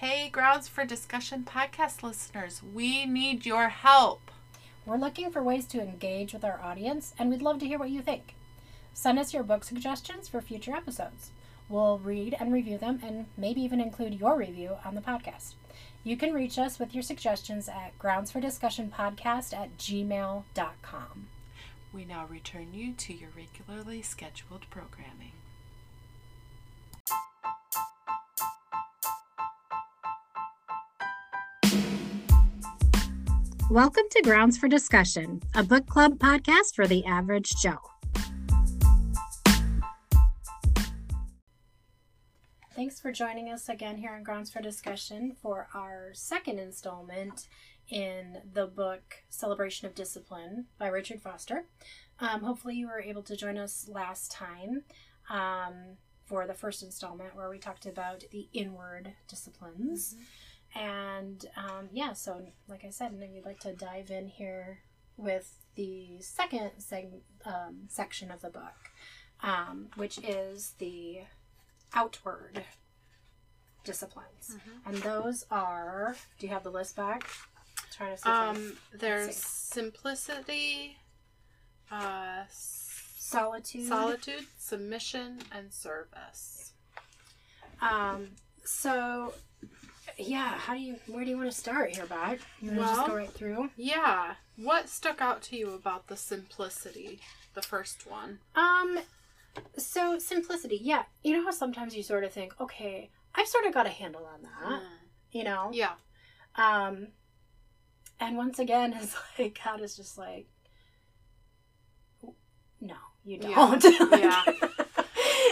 Hey, Grounds for Discussion podcast listeners, we need your help. We're looking for ways to engage with our audience, and we'd love to hear what you think. Send us your book suggestions for future episodes. We'll read and review them and maybe even include your review on the podcast. You can reach us with your suggestions at groundsfordiscussionpodcast at gmail.com. We now return you to your regularly scheduled programming. Welcome to Grounds for Discussion, a book club podcast for the average Joe. Thanks for joining us again here on Grounds for Discussion for our second installment in the book Celebration of Discipline by Richard Foster. Um, hopefully, you were able to join us last time um, for the first installment where we talked about the inward disciplines. Mm-hmm. And um, yeah, so like I said, and we'd like to dive in here with the second seg- um, section of the book, um, which is the outward disciplines. Mm-hmm. And those are, do you have the list back? I'm trying to see. Um, there's simplicity, uh, solitude, solitude, submission, and service. Um, so yeah, how do you where do you want to start here, Bob? You want to just go right through? Yeah. What stuck out to you about the simplicity, the first one? Um so simplicity, yeah. You know how sometimes you sort of think, okay, I've sort of got a handle on that. Mm. You know? Yeah. Um and once again it's like God is just like No, you don't. Yeah. yeah.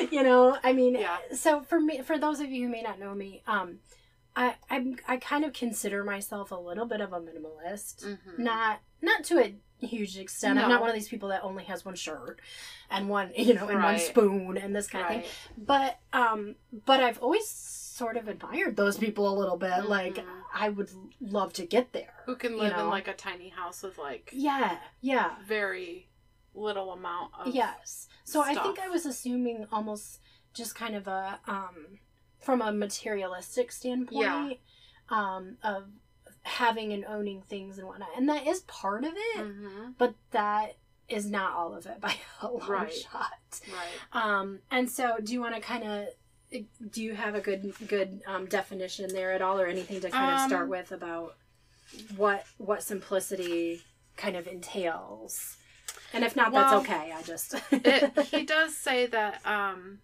you know, I mean yeah. so for me for those of you who may not know me, um I I I kind of consider myself a little bit of a minimalist. Mm-hmm. Not not to a huge extent. No. I'm not one of these people that only has one shirt and one, you know, and right. one spoon and this kind right. of thing. But um but I've always sort of admired those people a little bit. Mm-hmm. Like I would love to get there. Who can live you know? in like a tiny house with like Yeah, yeah. Very little amount of Yes. So stuff. I think I was assuming almost just kind of a um from a materialistic standpoint yeah. um, of having and owning things and whatnot. And that is part of it, mm-hmm. but that is not all of it by a long right. shot. Right. Um, and so, do you want to kind of do you have a good good um, definition there at all, or anything to kind of start um, with about what what simplicity kind of entails? And if not, well, that's okay. I just it, he does say that um,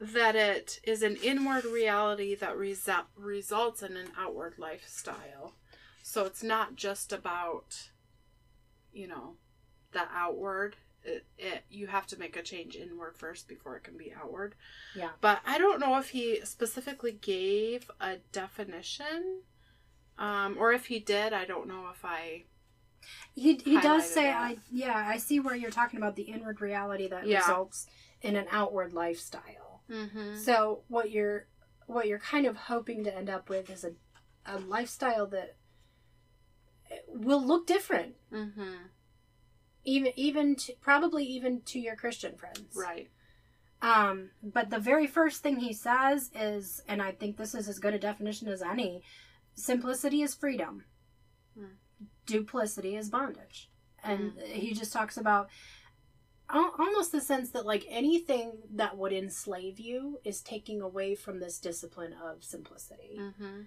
that it is an inward reality that resu- results in an outward lifestyle. So it's not just about, you know, the outward. It, it, you have to make a change inward first before it can be outward. Yeah. But I don't know if he specifically gave a definition, um, or if he did. I don't know if I. He he does say that. I yeah I see where you're talking about the inward reality that yeah. results in an outward lifestyle. Mm-hmm. So what you're what you're kind of hoping to end up with is a a lifestyle that will look different. Mm-hmm. Even even to, probably even to your Christian friends. Right. Um, but the very first thing he says is, and I think this is as good a definition as any, simplicity is freedom. Mm. Duplicity is bondage. And mm. he just talks about almost the sense that like anything that would enslave you is taking away from this discipline of simplicity mm-hmm.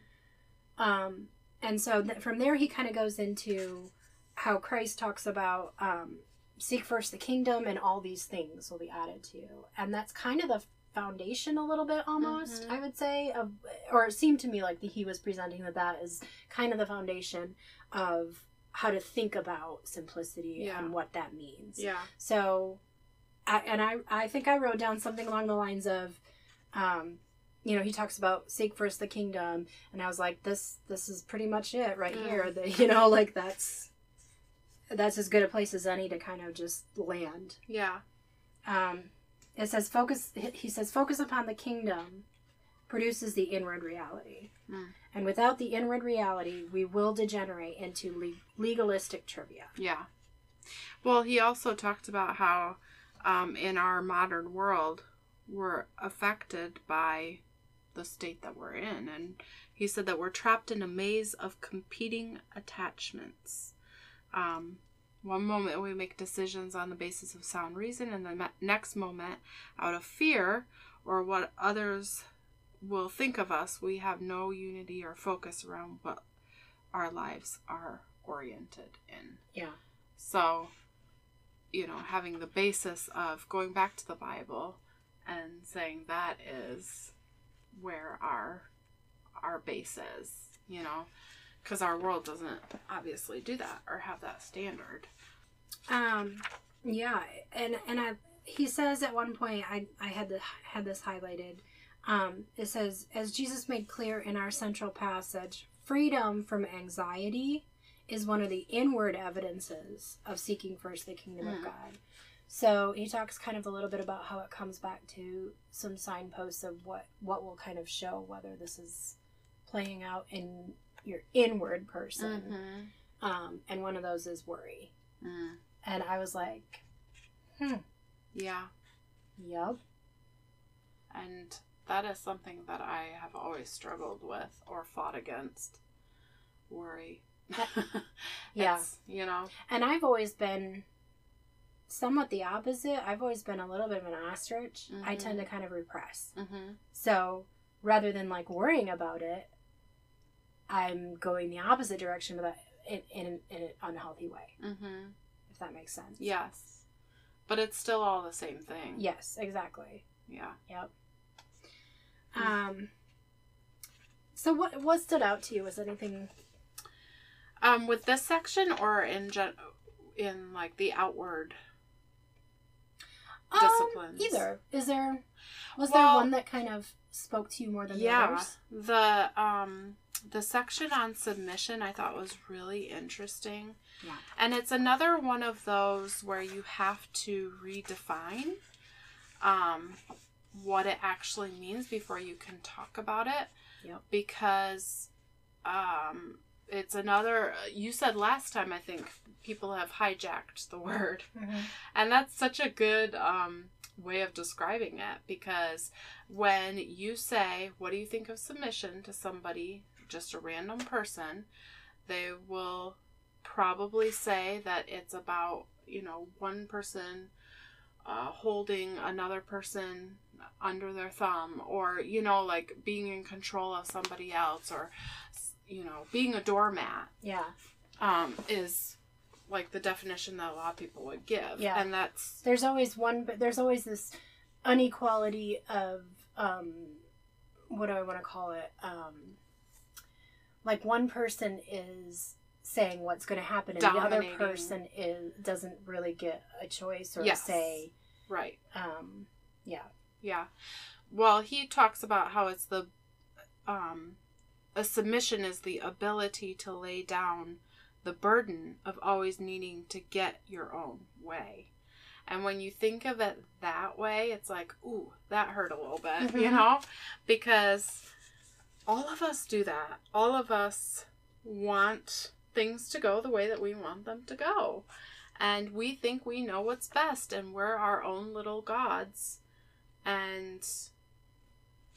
um, and so th- from there he kind of goes into how christ talks about um, seek first the kingdom and all these things will be added to you and that's kind of the foundation a little bit almost mm-hmm. i would say of or it seemed to me like the, he was presenting that that is kind of the foundation of how to think about simplicity yeah. and what that means. Yeah. So, I, and I, I think I wrote down something along the lines of, um, you know, he talks about seek first the kingdom, and I was like, this, this is pretty much it right mm. here. That you know, like that's, that's as good a place as any to kind of just land. Yeah. Um, it says focus. He says focus upon the kingdom, produces the inward reality. Mm. And without the inward reality, we will degenerate into le- legalistic trivia. Yeah. Well, he also talked about how um, in our modern world, we're affected by the state that we're in. And he said that we're trapped in a maze of competing attachments. Um, one moment we make decisions on the basis of sound reason, and the next moment, out of fear or what others will think of us, we have no unity or focus around what our lives are oriented in. Yeah. So, you know, having the basis of going back to the Bible and saying that is where our our base is, you know, because our world doesn't obviously do that or have that standard. Um, yeah, and and I he says at one point I I had the had this highlighted. Um, it says as Jesus made clear in our central passage, freedom from anxiety is one of the inward evidences of seeking first the kingdom mm. of God. So he talks kind of a little bit about how it comes back to some signposts of what what will kind of show whether this is playing out in your inward person. Mm-hmm. Um, and one of those is worry. Mm. And I was like, hmm. Yeah. Yep. And that is something that I have always struggled with or fought against. Worry. yeah. you know. And I've always been somewhat the opposite. I've always been a little bit of an ostrich. Mm-hmm. I tend to kind of repress. Mm-hmm. So rather than like worrying about it, I'm going the opposite direction, but in, in, in an unhealthy way. Mm-hmm. If that makes sense. Yes. But it's still all the same thing. Yes, exactly. Yeah. Yep. Um. So what what stood out to you? Was anything? Um, with this section or in gen- in like the outward um, disciplines? Either. Is there was well, there one that kind of spoke to you more than yeah, the others? The um the section on submission I thought was really interesting. Yeah. And it's another one of those where you have to redefine um, what it actually means before you can talk about it. Yep. Because um, it's another, you said last time, I think, people have hijacked the word. Mm-hmm. And that's such a good um, way of describing it because when you say, What do you think of submission to somebody just a random person, they will probably say that it's about, you know, one person uh, holding another person under their thumb or, you know, like being in control of somebody else or, you know, being a doormat. Yeah. Um, is like the definition that a lot of people would give. Yeah. And that's. There's always one, but there's always this inequality of, um, what do I want to call it? Um, like one person is saying what's going to happen and Dominating. the other person is doesn't really get a choice or yes. say right um yeah yeah well he talks about how it's the um a submission is the ability to lay down the burden of always needing to get your own way and when you think of it that way it's like ooh that hurt a little bit mm-hmm. you know because all of us do that. All of us want things to go the way that we want them to go. And we think we know what's best and we're our own little gods. And,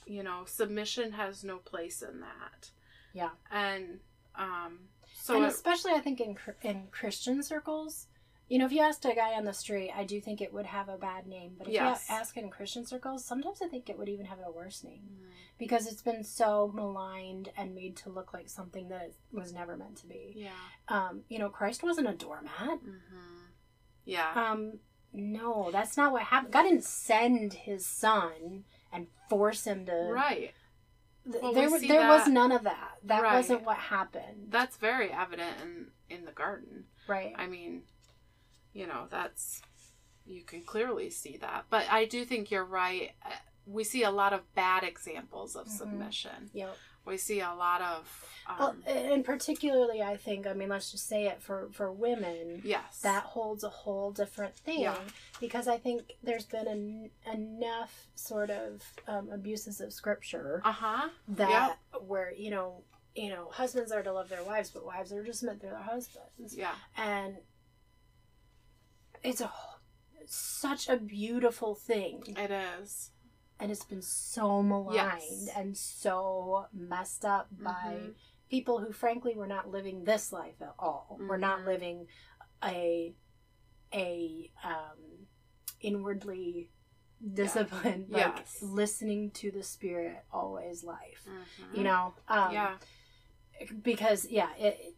you know, submission has no place in that. Yeah. And, um, so. And especially, I think, in, in Christian circles, you know, if you asked a guy on the street, I do think it would have a bad name. But if yes. you ask in Christian circles, sometimes I think it would even have a worse name mm. because it's been so maligned and made to look like something that it was never meant to be. Yeah. Um, you know, Christ wasn't a doormat. Mm-hmm. Yeah. Um, no, that's not what happened. God didn't send His Son and force him to. Right. well, there, there that... was none of that. That right. wasn't what happened. That's very evident in in the garden. Right. I mean, you know, that's you can clearly see that. But I do think you're right. We see a lot of bad examples of mm-hmm. submission. Yep. We see a lot of. Um, well, and particularly, I think, I mean, let's just say it for for women. Yes. That holds a whole different thing yeah. because I think there's been enough sort of um, abuses of scripture. Uh huh. That yep. where you know you know husbands are to love their wives, but wives are just meant to their husbands. Yeah. And it's a such a beautiful thing. It is. and it's been so maligned Yes. and so messed up by Mhm. people who frankly were not living this life at all we're not Mhm. living a a um inwardly disciplined like Yes. listening to the spirit always life Mhm. you know um yeah. because yeah it it-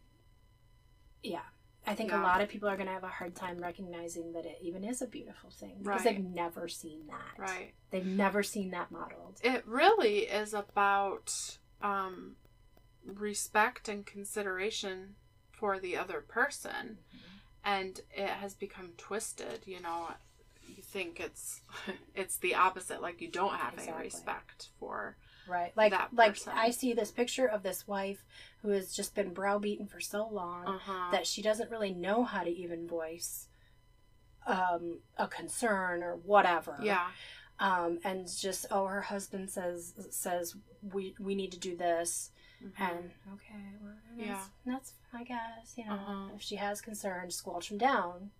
yeah i think Yeah. a lot of people are going to have a hard time recognizing that it even is a beautiful thing because Right. they've never seen that Right. they've never seen that modeled It really is about um, respect and consideration for the other person, and it has become twisted. You know, you think it's it's the opposite. Like you don't have Exactly. any respect for. Right like like person. i see this picture of this wife who has just been browbeaten for so long Uh-huh. that she doesn't really know how to even voice um, a concern or whatever yeah. um, and just oh her husband says says we we need to do this Mhm. and okay well that's, Yeah. that's i guess you know Uh-huh. if she has concerns squelch them down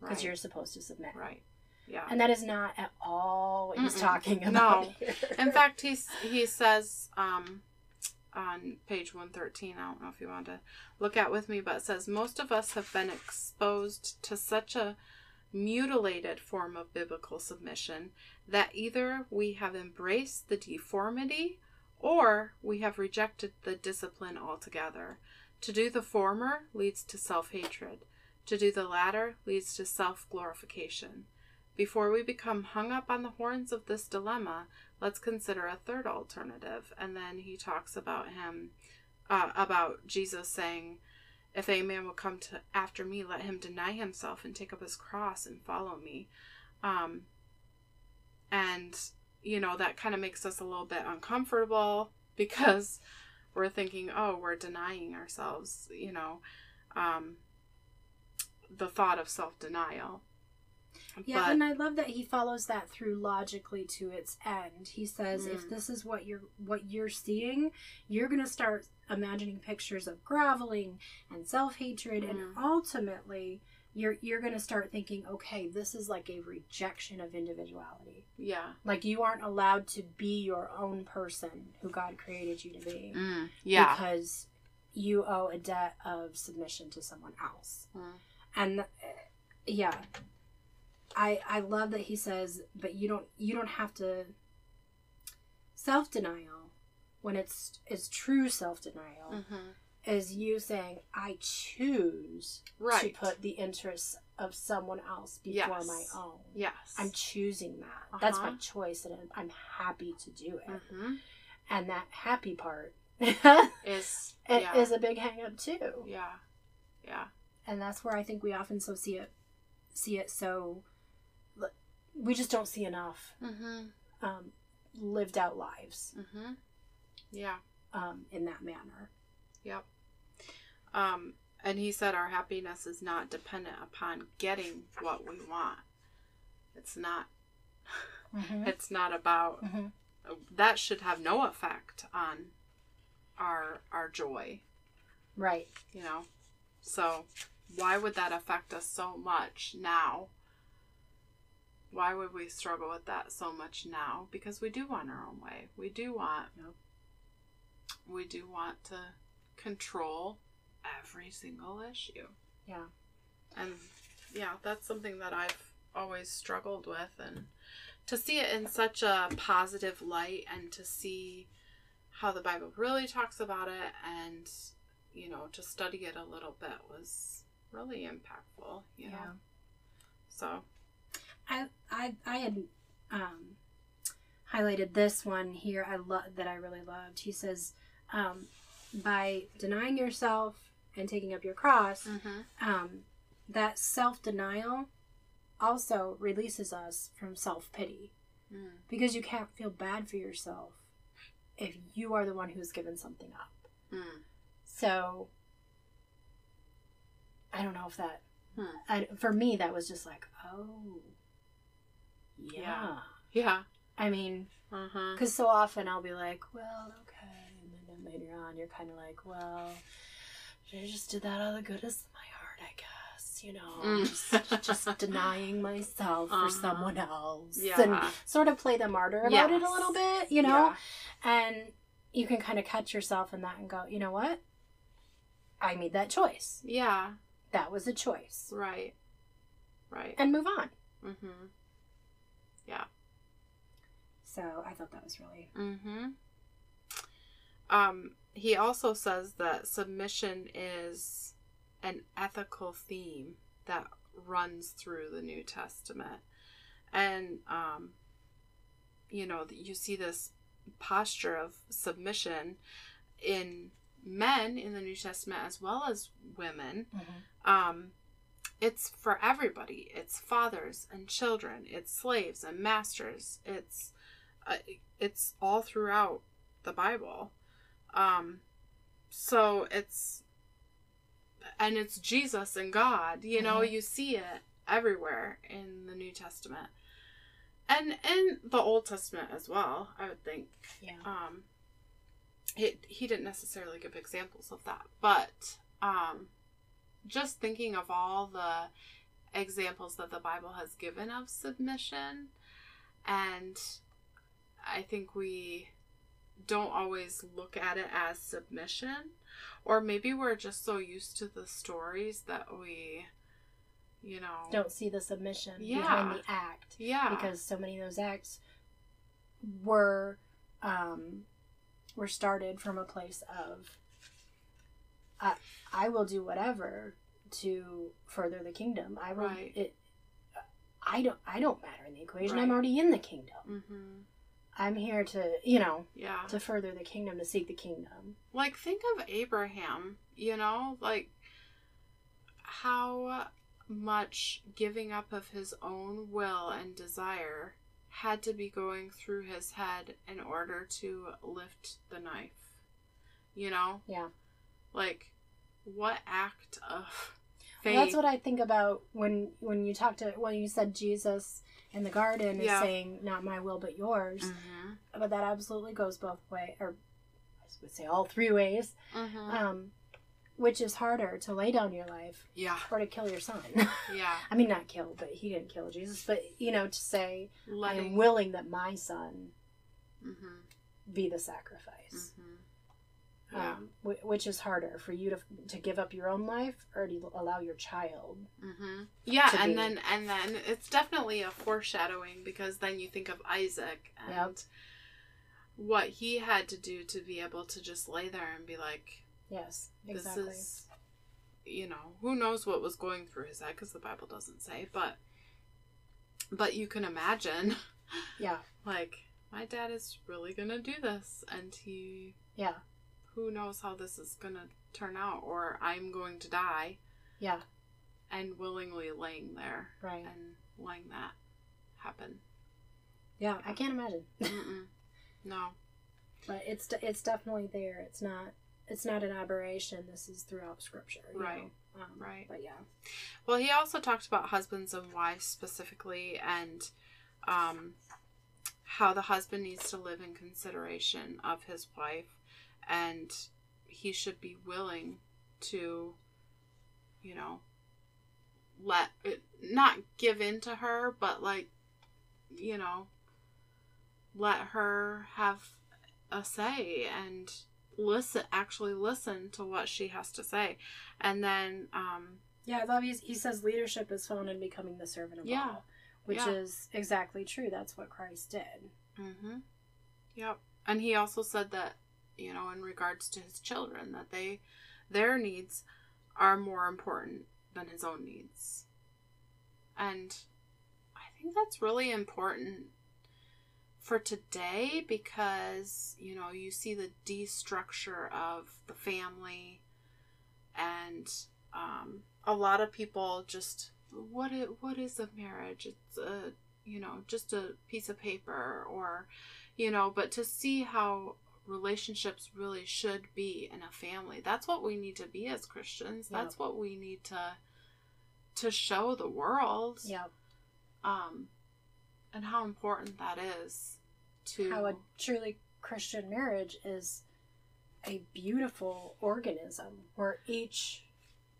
because right. you're supposed to submit right. Yeah. and that is not at all what he's Mm-mm. talking about No. here. In fact, he's he says um, on page one thirteen. I don't know if you want to look at with me, but it says most of us have been exposed to such a mutilated form of biblical submission that either we have embraced the deformity or we have rejected the discipline altogether. To do the former leads to self hatred. To do the latter leads to self glorification. Before we become hung up on the horns of this dilemma, let's consider a third alternative. And then he talks about him, uh, about Jesus saying, If a man will come to after me, let him deny himself and take up his cross and follow me. Um, and, you know, that kind of makes us a little bit uncomfortable because we're thinking, oh, we're denying ourselves, you know, um, the thought of self denial. Yeah, and I love that he follows that through logically to its end. He says, if Mm. this is what you're what you're seeing, you're gonna start imagining pictures of groveling and self hatred, and Mm. ultimately, you're you're gonna start thinking, okay, this is like a rejection of individuality. yeah. Like you aren't allowed to be your own person who God created you to be, Mm, yeah. because you owe a debt of submission to someone else Mm. and uh, yeah i i love that he says but you don't you don't have to self-denial when it's is true self-denial Mhm. is you saying i choose Right. to put the interests of someone else before Yes. my own Yes. i'm choosing that that's my Uh-huh. choice and I'm- happy to do it hmm and that happy part Is it yeah. is a big hang up too yeah. Yeah. and that's where I think we often so see it see it so we just don't see enough Mhm. um, lived out lives Mhm. Yeah. um, in that manner. Yep. Um, and he said our happiness is not dependent upon getting what we want. It's not. It's not about. Mhm. That should have no effect on our our joy. Right. You know. So, why would that affect us so much now? Why would we struggle with that so much now? Because we do want our own way. We do want. Yep. We do want to control every single issue. Yeah. And yeah, that's something that I've always struggled with and to see it in such a positive light and to see how the Bible really talks about it and you know, to study it a little bit was really impactful, you know. Yeah. So, I I I had um, highlighted this one here. I love that I really loved. He says, um, by denying yourself and taking up your cross, mm-hmm. um, that self denial also releases us from self pity mm, because you can't feel bad for yourself if you are the one who's given something up. mm, So I don't know if that Hmm. I, for me that was just like oh yeah. Yeah. I mean uh-huh. because so often I'll be like well okay and then later on you're kind of like well I just did that out of the goodness of my heart I guess you know, Mm. just, just denying myself Uh-huh. for someone else, Yeah. and sort of play the martyr about it a little bit, you know, Yeah. and you can kind of catch yourself in that and go, you know what, I made that choice. Yeah. That was a choice, Right. Right. and move on. Mm-hmm. So I thought that was really Mm-hmm. Um, he also says that submission is an ethical theme that runs through the New Testament. And, um, you know, you see this posture of submission in men in the New Testament as well as women. Um, it's for everybody. It's fathers and children. It's slaves and masters. It's it's all throughout the Bible. Um, so it's and it's Jesus and God. You know, Mhm. you see it everywhere in the New Testament, and in the Old Testament as well. I would think. yeah. Um, it, he didn't necessarily give examples of that, but um, just thinking of all the examples that the Bible has given of submission, and I think we don't always look at it as submission, or maybe we're just so used to the stories that we, you know, Don't see the submission Yeah. behind the act. yeah, because so many of those acts were um, were started from a place of I, I will do whatever to further the kingdom. I will Right. it I don't I don't matter in the equation. Right. I'm already in the kingdom. mm-hmm. I'm here to, you know, yeah, to further the kingdom, to seek the kingdom. like think of Abraham, you know, like how much giving up of his own will and desire had to be going through his head in order to lift the knife. You know? Yeah. Like what act of faith Well, that's what I think about when when you talked to when you said Jesus in the garden is saying, "Not my will, but yours." Mhm. But that absolutely goes both ways, or I would say all three ways. Mhm. Um, which is harder to lay down your life yeah. or to kill your son? Yeah. I mean, not kill, but he didn't kill Jesus. But you know, to say, "I'm willing that my son Mhm. be the sacrifice." Yeah. Um, wh- which is harder for you to to give up your own life or to allow your child? hmm Yeah, and be. then and then it's definitely a foreshadowing because then you think of Isaac and Yep. what he had to do to be able to just lay there and be like, Yes, "This is," you know, who knows what was going through his head because the Bible doesn't say, but but you can imagine, Yeah, like my dad is really gonna do this, and he yeah, who knows how this is gonna turn out, or I'm going to die, yeah. and willingly laying there. Right. and letting that happen. Yeah, I can't imagine. Mm-mm. No. but it's it's definitely there. It's not it's not an aberration. This is throughout Scripture, you Right. know? Um, Right. But yeah, Well, he also talked about husbands and wives specifically, and um, how the husband needs to live in consideration of his wife, and he should be willing to, you know, let it not give in to her, but like, you know, let her have a say and listen actually listen to what she has to say and then um yeah. I love he, he says leadership is found in becoming the servant of Yeah. all, which Yeah. is exactly true. That's what Christ did. Mm-hmm. Yep. And he also said that, you know, in regards to his children, that they, their needs are more important than his own needs. And I think that's really important for today because, you know, you see the destructure of the family and um, a lot of people just what it, what is a marriage? It's a you know, just a piece of paper or, you know, but to see how relationships really should be in a family. That's what we need to be as Christians. That's what we need to to show the world. Yeah, Um and how important that is to how a truly Christian marriage is a beautiful organism where each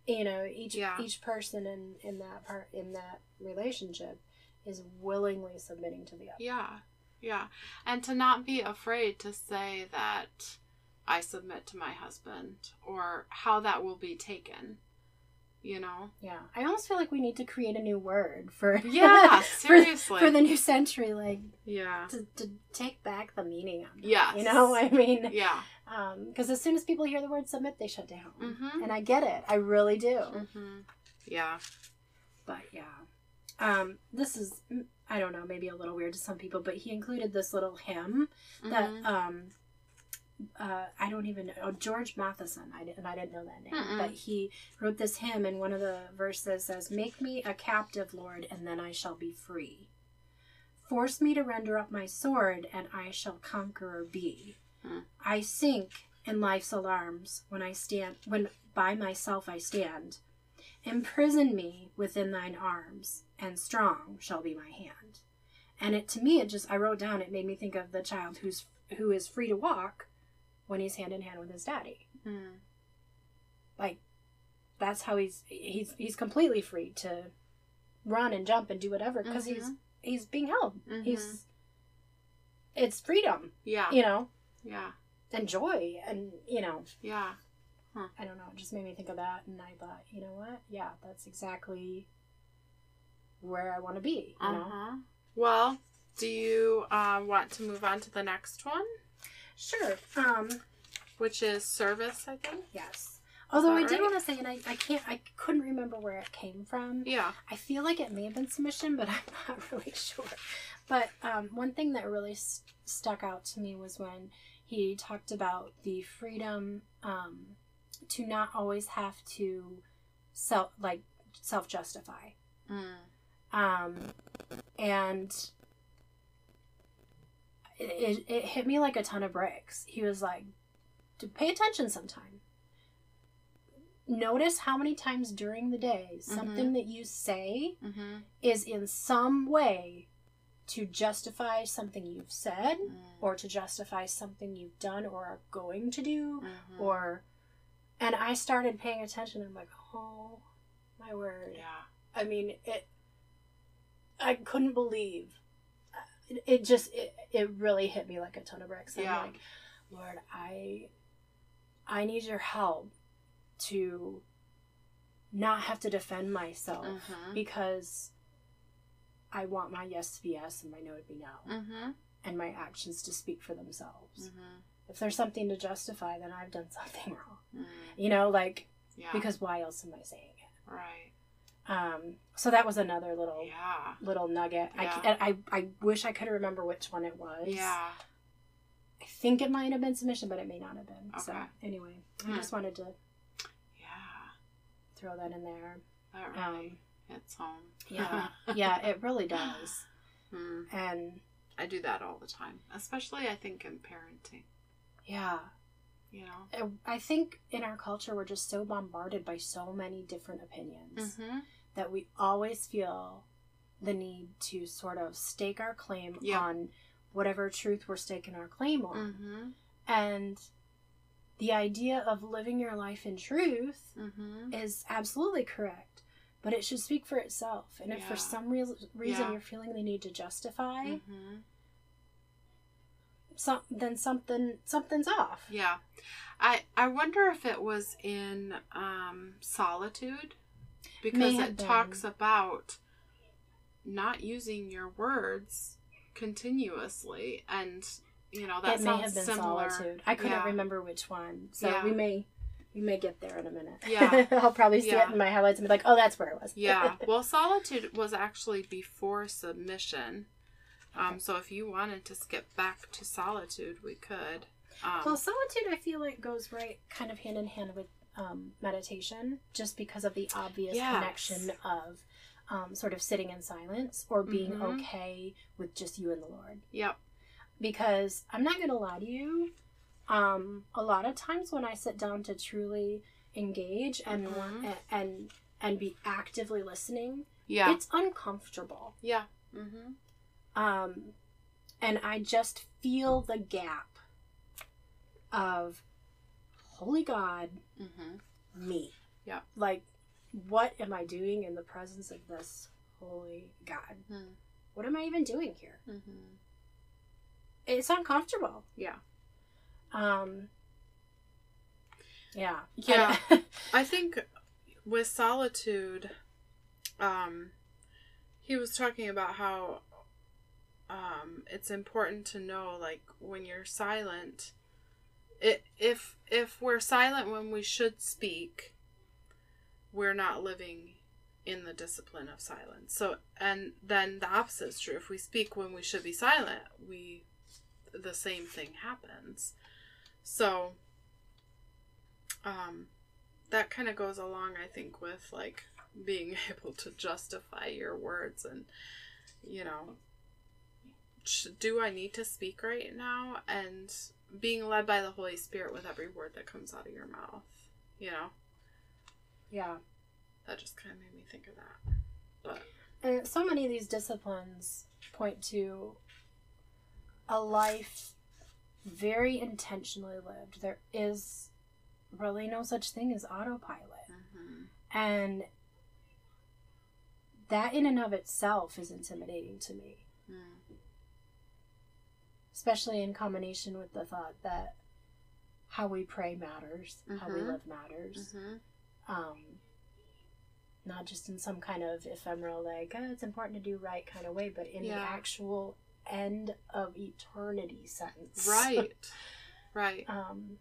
you know each Yeah. each person in in that part in that relationship is willingly submitting to the other Yeah. Yeah. And to not be afraid to say that I submit to my husband or how that will be taken. You know? yeah i almost feel like we need to create a new word for Yeah, for- seriously. for, the new century like Yeah. to, to take back the meaning of it Yes. you know i mean Yeah. because as soon as people hear the word submit they shut down Mhm. and i get it i really do Mhm. Yeah. but yeah um this is i don't know maybe a little weird to some people but he included this little hymn that Mhm. um uh, I don't even know oh, George Matheson. I didn't, I didn't know that name, Mm-mm. but he wrote this hymn, and one of the verses says, "Make me a captive, Lord, and then I shall be free. Force me to render up my sword, and I shall conqueror be. Hmm. I sink in life's alarms when I stand when by myself I stand. Imprison me within thine arms, and strong shall be my hand." And it to me, it just I wrote down. It made me think of the child who's who is free to walk when he's hand in hand with his daddy. Mm. Like that's how he's he's he's completely free to run and jump and do whatever because he's Mhm. he's being held. Mhm. He's it's freedom, Yeah. you know, Yeah. and joy, and you know, Yeah. I don't know. It just made me think of that, and I thought, you know what? Yeah, that's exactly where I want to be. You know, Uh-huh. Well, do you uh, want to move on to the next one, sure. Um, which is service? I think. yes. Although I that did right? want to say, and I, I can't, I couldn't remember where it came from. Yeah. I feel like it may have been submission, but I'm not really sure. But um, one thing that really st- stuck out to me was when he talked about the freedom um, to not always have to self like self justify, Mm. Um, and it, it, it hit me like a ton of bricks. He was like, "To pay attention sometime." Notice how many times during the day something that you say Mm-hmm. is in some way to justify something you've said Mm. or to justify something you've done or are going to do Mhm. or and I started paying attention I'm like oh my word Yeah. I mean it I couldn't believe it, it just it, it really hit me like a ton of bricks I'm Yeah. like Lord I I need your help to not have to defend myself Mhm. because I want my yes to be yes and my no to be no, Mm-hmm. and my actions to speak for themselves. Mm-hmm. If there's something to justify, then I've done something wrong. Mm. You know, like Yeah. because why else am I saying it? right. Um, so that was another little Yeah. little nugget. I, Yeah. and I I wish I could remember which one it was. Yeah. I think it might have been submission, but it may not have been. So anyway, Hmm. I just wanted to Yeah. throw that in there. That really Um, hits home. yeah, yeah, it really does. Mm. And I do that all the time, especially I think in parenting. yeah, You know. I think in our culture we're just so bombarded by so many different opinions Mm-hmm. That we always feel the need to sort of stake our claim Yeah. on whatever truth we're staking our claim on. Mm-hmm. And the idea of living your life in truth Mm-hmm. is absolutely correct, but it should speak for itself. And if for some reas reason Yeah. you're feeling the need to justify, Mm-hmm. some, then something something's off. Yeah. I I wonder if it was in um, solitude because it been. talks about not using your words continuously and you know that it may have been similar. solitude. I couldn't Yeah. remember which one, so Yeah. we may we may get there in a minute. Yeah. I'll probably see Yeah. it in my highlights and be like, "Oh, that's where it was." Yeah. Well, solitude was actually before submission. Um, so if you wanted to skip back to solitude, we could. Um, well, solitude, I feel like goes right, kind of hand in hand with um, meditation, just because of the obvious Yes. connection of um, sort of sitting in silence or being Mhm. okay with just you and the Lord. yep. because I'm not going to lie to you. Um, a lot of times when I sit down to truly engage and Mhm. and and and be actively listening, Yeah. it's uncomfortable. yeah. Mm-hmm. Um, and I just feel the gap of holy God, Mm-hmm. me. Yeah. Like what am I doing in the presence of this holy God? Hmm. What am I even doing here? Mm-hmm. It's uncomfortable. Yeah. Um. Yeah. Yeah. I think with solitude, um, he was talking about how um, it's important to know, like, when you're silent, if if we're silent when we should speak, we're not living in the discipline of silence. So, and then the opposite is true. If we speak when we should be silent, we the same thing happens. So, um, that kind of goes along, I think, with like being able to justify your words and, you know, do I need to speak right now? And being led by the Holy Spirit with every word that comes out of your mouth, you know? Yeah. That just kind of made me think of that. But. And so many of these disciplines point to a life very intentionally lived. There is really no such thing as autopilot. Mm-hmm. And that in and of itself is intimidating to me. Mm. Especially in combination with the thought that how we pray matters, how we Mhm. live matters. Mm-hmm. Um, not just in some kind of ephemeral, like, oh, it's important to do right kind of way, but in the actual end of eternity sense. Right. right. um,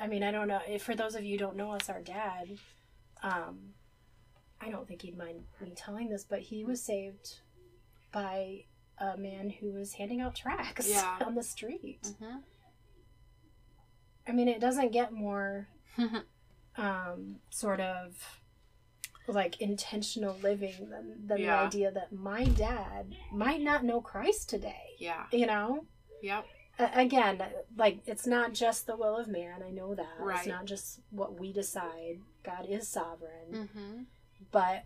I mean, I don't know. If for those of you who don't know us, our dad, um, I don't think he'd mind me telling this, but he was saved by a man who was handing out tracts Yeah. on the street. Mm-hmm. I mean, it doesn't get more um, sort of like intentional living than, than Yeah. the idea that my dad might not know Christ today. yeah. You know? Yep. Again, like it's not just the will of man. I know that Right. it's not just what we decide. God is sovereign, Mm-hmm. but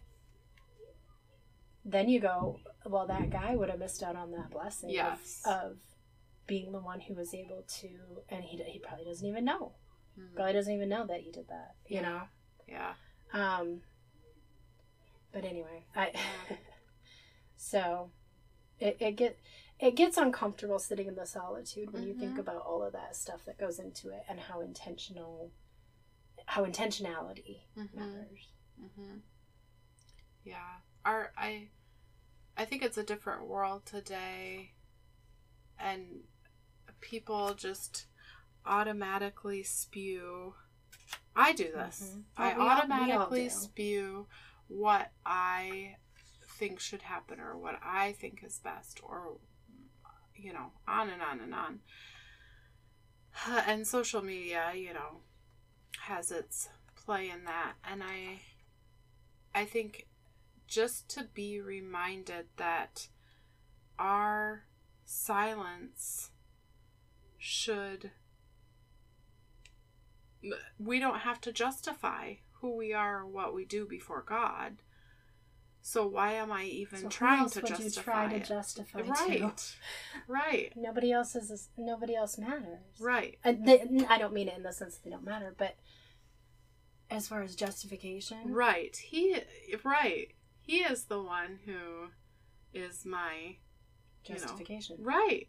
then you go, well, that guy would have missed out on that blessing of- Yes. of, being the one who was able to, and he he probably doesn't even know. Mhm. Probably doesn't even know that he did that. You Yeah. Yeah. Um. But anyway, I. So, it it get it gets uncomfortable sitting in the solitude when you think Mhm. about all of that stuff that goes into it and how intentional, how intentionality Mhm. matters. Mm-hmm. Yeah. Our I I think it's a different world today and people just automatically spew I do this. Mhm. I we all- automatically spew what I think should happen or what I think is best or you know, on and on and on. And social media, you know, has its play in that and I I think just to be reminded that our silence should we don't have to justify who we are or what we do before God. So why am I even So trying to justify you try to it? justify to? right. Right. Nobody else is. Nobody else matters. Right. And they, I don't mean it in the sense that they don't matter, but as far as justification, Right. He right. He is the one who is my you know, justification, right.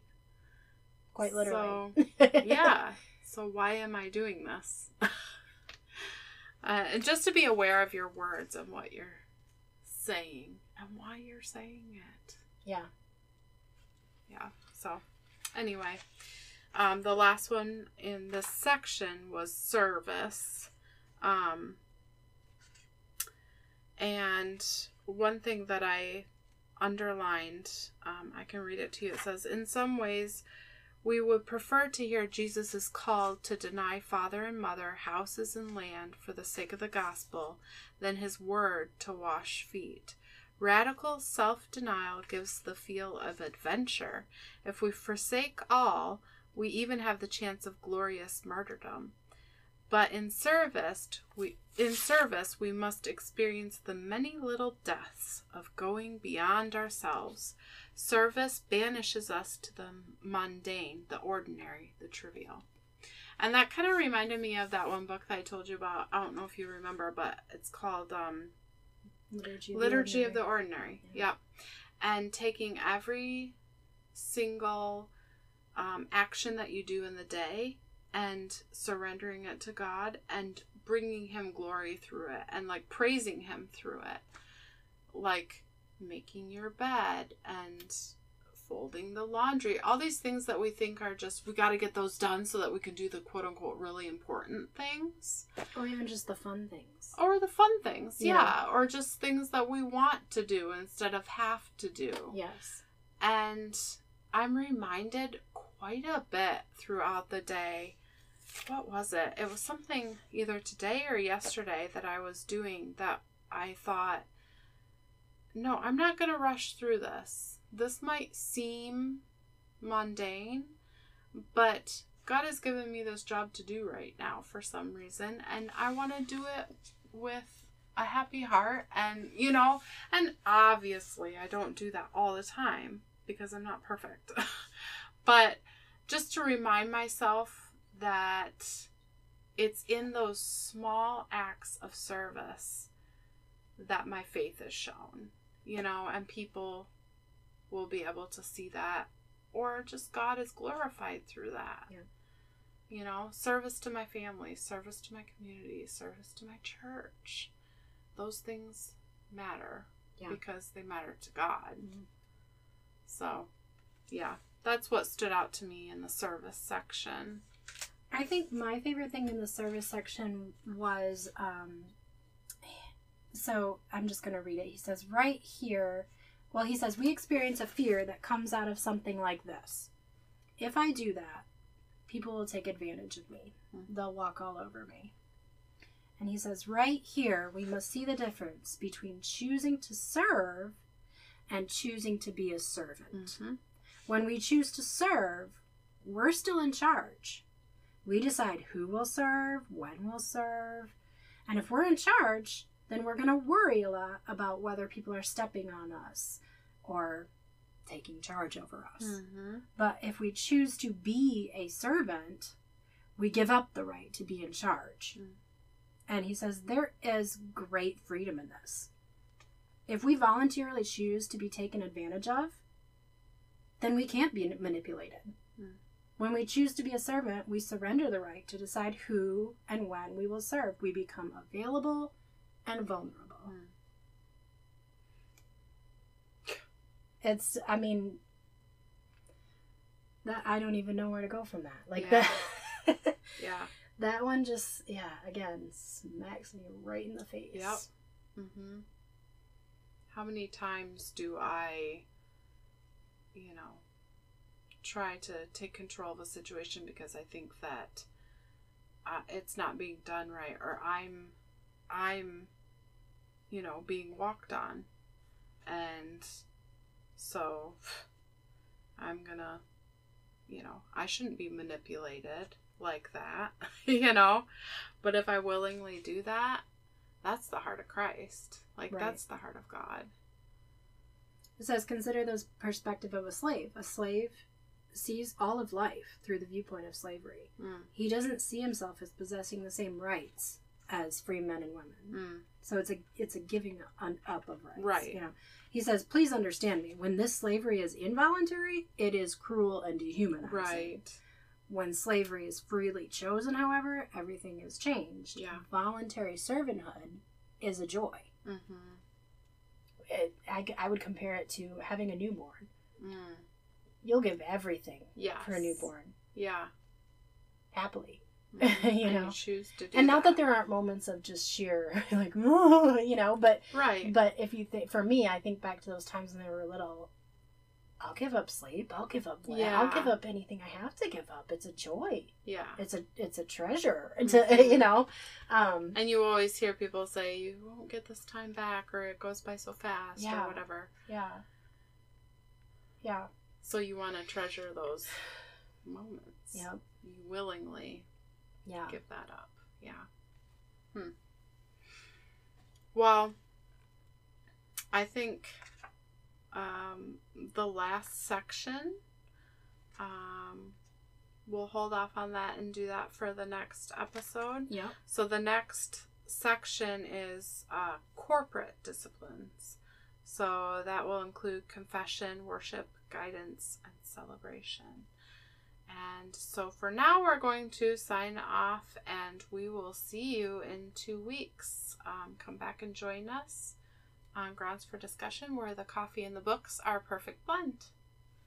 quite literally. So, yeah. So why am I doing this? uh, and just to be aware of your words and what you're saying and why you're saying it. yeah. Yeah. So anyway, um, the last one in this section was service. Um, and one thing that I underlined, um, I can read it to you. It says, In some ways, we would prefer to hear Jesus' call to deny father and mother, houses and land for the sake of the gospel than his word to wash feet. Radical self denial gives the feel of adventure. If we forsake all, we even have the chance of glorious martyrdom. But in service, we in service we must experience the many little deaths of going beyond ourselves. Service banishes us to the mundane, the ordinary, the trivial. And that kind of reminded me of that one book that I told you about. I don't know if you remember, but it's called um, Liturgy, Liturgy of of the Ordinary. Yeah. Yep. And taking every single um, action that you do in the day and surrendering it to God and bringing Him glory through it and like praising Him through it. Like making your bed and folding the laundry, all these things that we think are just, we got to get those done so that we can do the quote unquote really important things. Or even just the fun things. Or the fun things, yeah. Yeah. Or just things that we want to do instead of have to do. Yes. And I'm reminded quite a bit throughout the day. What was it? It was something either today or yesterday that I was doing that I thought, no, I'm not going to rush through this. This might seem mundane, but God has given me this job to do right now for some reason, and I want to do it with a happy heart. And, you know, and obviously I don't do that all the time because I'm not perfect. but just to remind myself that it's in those small acts of service that my faith is shown, you know, and people will be able to see that, or just God is glorified through that. Yeah. You know, service to my family, service to my community, service to my church. Those things matter Yeah. because they matter to God. Mhm. So, yeah, that's what stood out to me in the service section. I think my favorite thing in the service section was um, so I'm just going to read it. He says, right here, well, he says, we experience a fear that comes out of something like this. If I do that, people will take advantage of me, Mhm. they'll walk all over me. And he says, right here, we must see the difference between choosing to serve and choosing to be a servant. Mm-hmm. When we choose to serve, we're still in charge. We decide who will serve, when we'll serve. And if we're in charge, then we're going to worry a lot about whether people are stepping on us or taking charge over us. Mm-hmm. But if we choose to be a servant, we give up the right to be in charge. Mm. And he says there is great freedom in this. If we voluntarily choose to be taken advantage of, then we can't be manipulated. When we choose to be a servant, we surrender the right to decide who and when we will serve. We become available and vulnerable. Mm. It's, I mean, that I don't even know where to go from that. Like Yeah. that, Yeah. that one just, yeah, again, smacks me right in the face. Yep. Mm-hmm. How many times do I, you know, try to take control of a situation because I think that uh, it's not being done right, or I'm, I'm, you know, being walked on, and so I'm gonna, you know, I shouldn't be manipulated like that, you know, but if I willingly do that, that's the heart of Christ. Like Right. that's the heart of God. It says, consider the perspective of a slave. A slave sees all of life through the viewpoint of slavery. Mm, He doesn't see himself as possessing the same rights as free men and women. mm, So it's a it's a giving on up of rights. Right. You know, he says, "Please understand me. When this slavery is involuntary, it is cruel and dehumanizing. right. When slavery is freely chosen, however, everything is changed. Yeah. Voluntary servanthood is a joy. Mm-hmm. It, I, I would compare it to having a newborn. Mm. You'll give everything Yes. for a newborn Yeah. happily. Mhm. You And know. choose to do and not that there aren't moments of just sheer like you know but right. but if you think for me i think back to those times when they were little i'll give up sleep i'll give up yeah. i'll give up anything i have to give up it's a joy yeah. it's a it's a treasure to Mhm. you know um And you always hear people say you won't get this time back or it goes by so fast Yeah. or whatever. yeah yeah So you want to treasure those moments. yeah You willingly yeah give that up. Yeah. Hmm. Well, I think um, the last section um, we'll hold off on that and do that for the next episode. Yeah. So the next section is uh, corporate disciplines. So that will include confession, worship, guidance, and celebration. And so for now, we're going to sign off and we will see you in two weeks. Um, come back and join us on Grounds for Discussion, where the coffee and the books are a perfect blend.